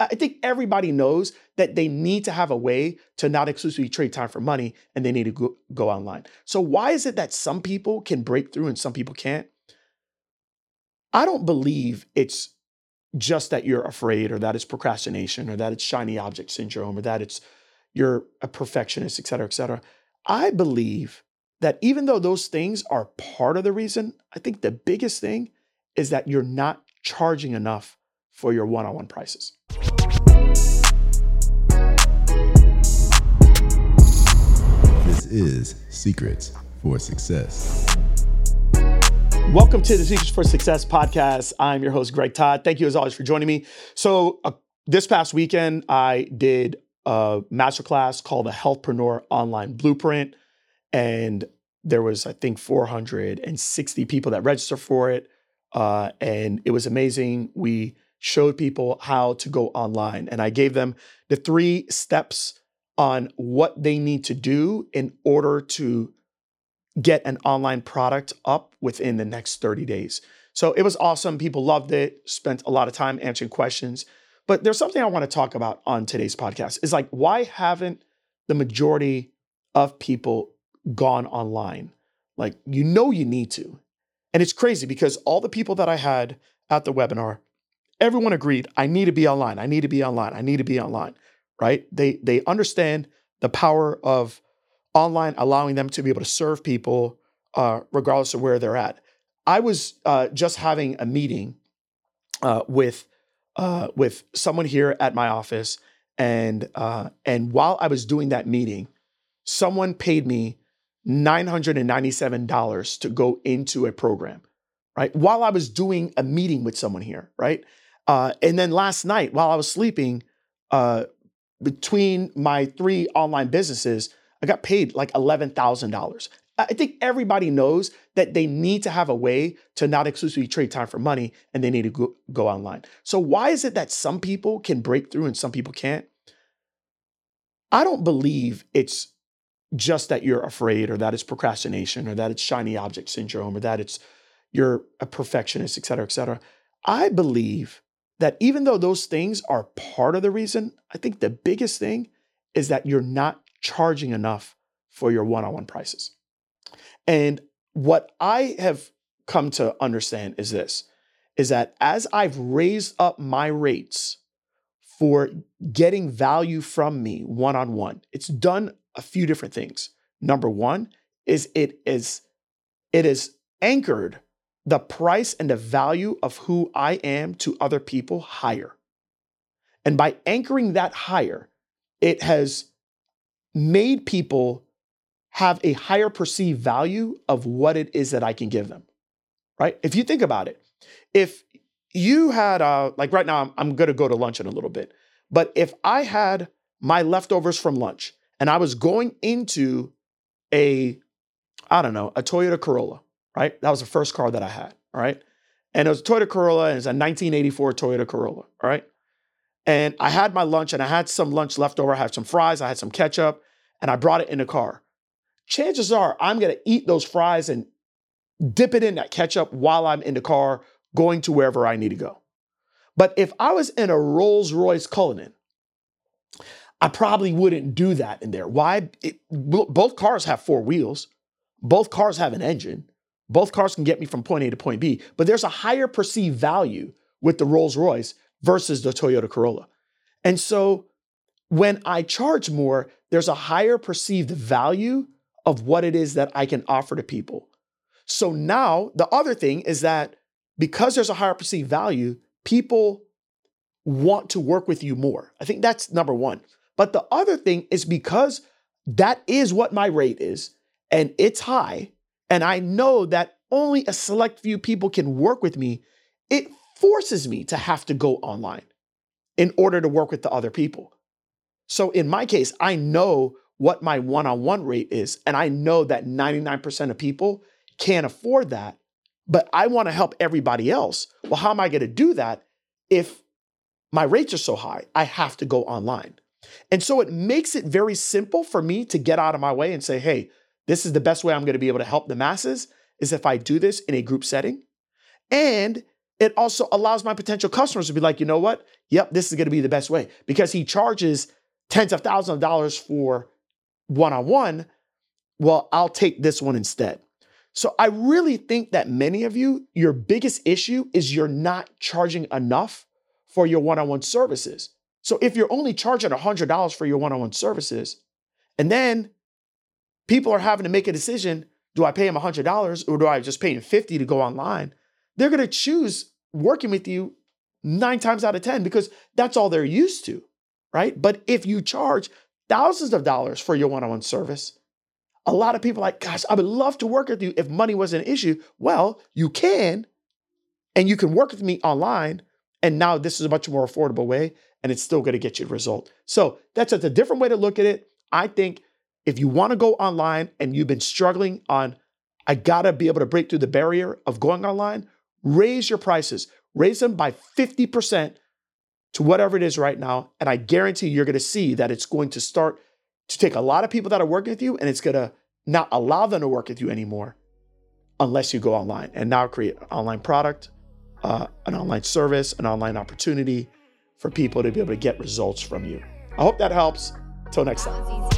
I think everybody knows that they need to have a way to not exclusively trade time for money and they need to go, go online. So, why is it that some people can break through and some people can't? I don't believe it's just that you're afraid or that it's procrastination or that it's shiny object syndrome or that it's you're a perfectionist, et cetera, et cetera. I believe that even though those things are part of the reason, I think the biggest thing is that you're not charging enough for your one on one prices. This is Secrets for Success. Welcome to the Secrets for Success podcast. I'm your host, Greg Todd. Thank you, as always, for joining me. So, uh, this past weekend, I did a masterclass called the Healthpreneur Online Blueprint. And there was, I think, 460 people that registered for it. Uh, and it was amazing. We showed people how to go online. And I gave them the three steps on what they need to do in order to get an online product up within the next 30 days. So it was awesome. People loved it, spent a lot of time answering questions. But there's something I want to talk about on today's podcast is like, why haven't the majority of people gone online? Like, you know, you need to. And it's crazy because all the people that I had at the webinar everyone agreed I need to be online. I need to be online. I need to be online, right? They they understand the power of online allowing them to be able to serve people uh, regardless of where they're at. I was uh, just having a meeting uh, with uh, with someone here at my office, and uh, and while I was doing that meeting, someone paid me nine hundred and ninety seven dollars to go into a program, right? While I was doing a meeting with someone here, right? Uh, and then last night, while I was sleeping, uh, between my three online businesses, I got paid like $11,000. I think everybody knows that they need to have a way to not exclusively trade time for money and they need to go, go online. So, why is it that some people can break through and some people can't? I don't believe it's just that you're afraid or that it's procrastination or that it's shiny object syndrome or that it's you're a perfectionist, et cetera, et cetera. I believe that even though those things are part of the reason, I think the biggest thing is that you're not charging enough for your one on one prices. And what I have come to understand is this is that as I've raised up my rates for getting value from me one on one, it's done a few different things. Number one is it is it is anchored the price and the value of who I am to other people higher. And by anchoring that higher, it has made people have a higher perceived value of what it is that I can give them. Right? If you think about it, if you had, uh, like right now, I'm, I'm gonna go to lunch in a little bit, but if I had my leftovers from lunch and I was going into a, I don't know, a Toyota Corolla, right? That was the first car that I had, all right? And it was a Toyota Corolla, and it's a 1984 Toyota Corolla, all right? And I had my lunch, and I had some lunch left over. I had some fries, I had some ketchup, and I brought it in the car. Chances are I'm gonna eat those fries and dip it in that ketchup while I'm in the car going to wherever I need to go. But if I was in a Rolls Royce Cullinan, I probably wouldn't do that in there. Why? It, both cars have four wheels, both cars have an engine. Both cars can get me from point A to point B, but there's a higher perceived value with the Rolls Royce versus the Toyota Corolla. And so when I charge more, there's a higher perceived value of what it is that I can offer to people. So now the other thing is that because there's a higher perceived value, people want to work with you more. I think that's number one. But the other thing is because that is what my rate is and it's high, and I know that only a select few people can work with me, it forces me to have to go online in order to work with the other people. So in my case, I know what my one on one rate is, and I know that 99% of people can't afford that, but I want to help everybody else. Well, how am I going to do that if my rates are so high? I have to go online. And so it makes it very simple for me to get out of my way and say, hey, this is the best way I'm going to be able to help the masses is if I do this in a group setting. And it also allows my potential customers to be like, you know what? Yep, this is going to be the best way because he charges tens of thousands of dollars for one on one. Well, I'll take this one instead. So I really think that many of you, your biggest issue is you're not charging enough for your one on one services. So if you're only charging $100 for your one on one services, and then people are having to make a decision do I pay them $100 or do I just pay them 50 to go online? They're going to choose working with you nine times out of 10 because that's all they're used to, right? But if you charge thousands of dollars for your one on one service, a lot of people like, gosh, I would love to work with you if money was an issue. Well, you can, and you can work with me online. And now this is a much more affordable way, and it's still going to get you the result. So that's a different way to look at it. I think if you want to go online and you've been struggling on, I got to be able to break through the barrier of going online, raise your prices, raise them by 50% to whatever it is right now. And I guarantee you're going to see that it's going to start to take a lot of people that are working with you and it's going to not allow them to work with you anymore unless you go online and now create an online product, uh, an online service, an online opportunity for people to be able to get results from you. I hope that helps. Until next time.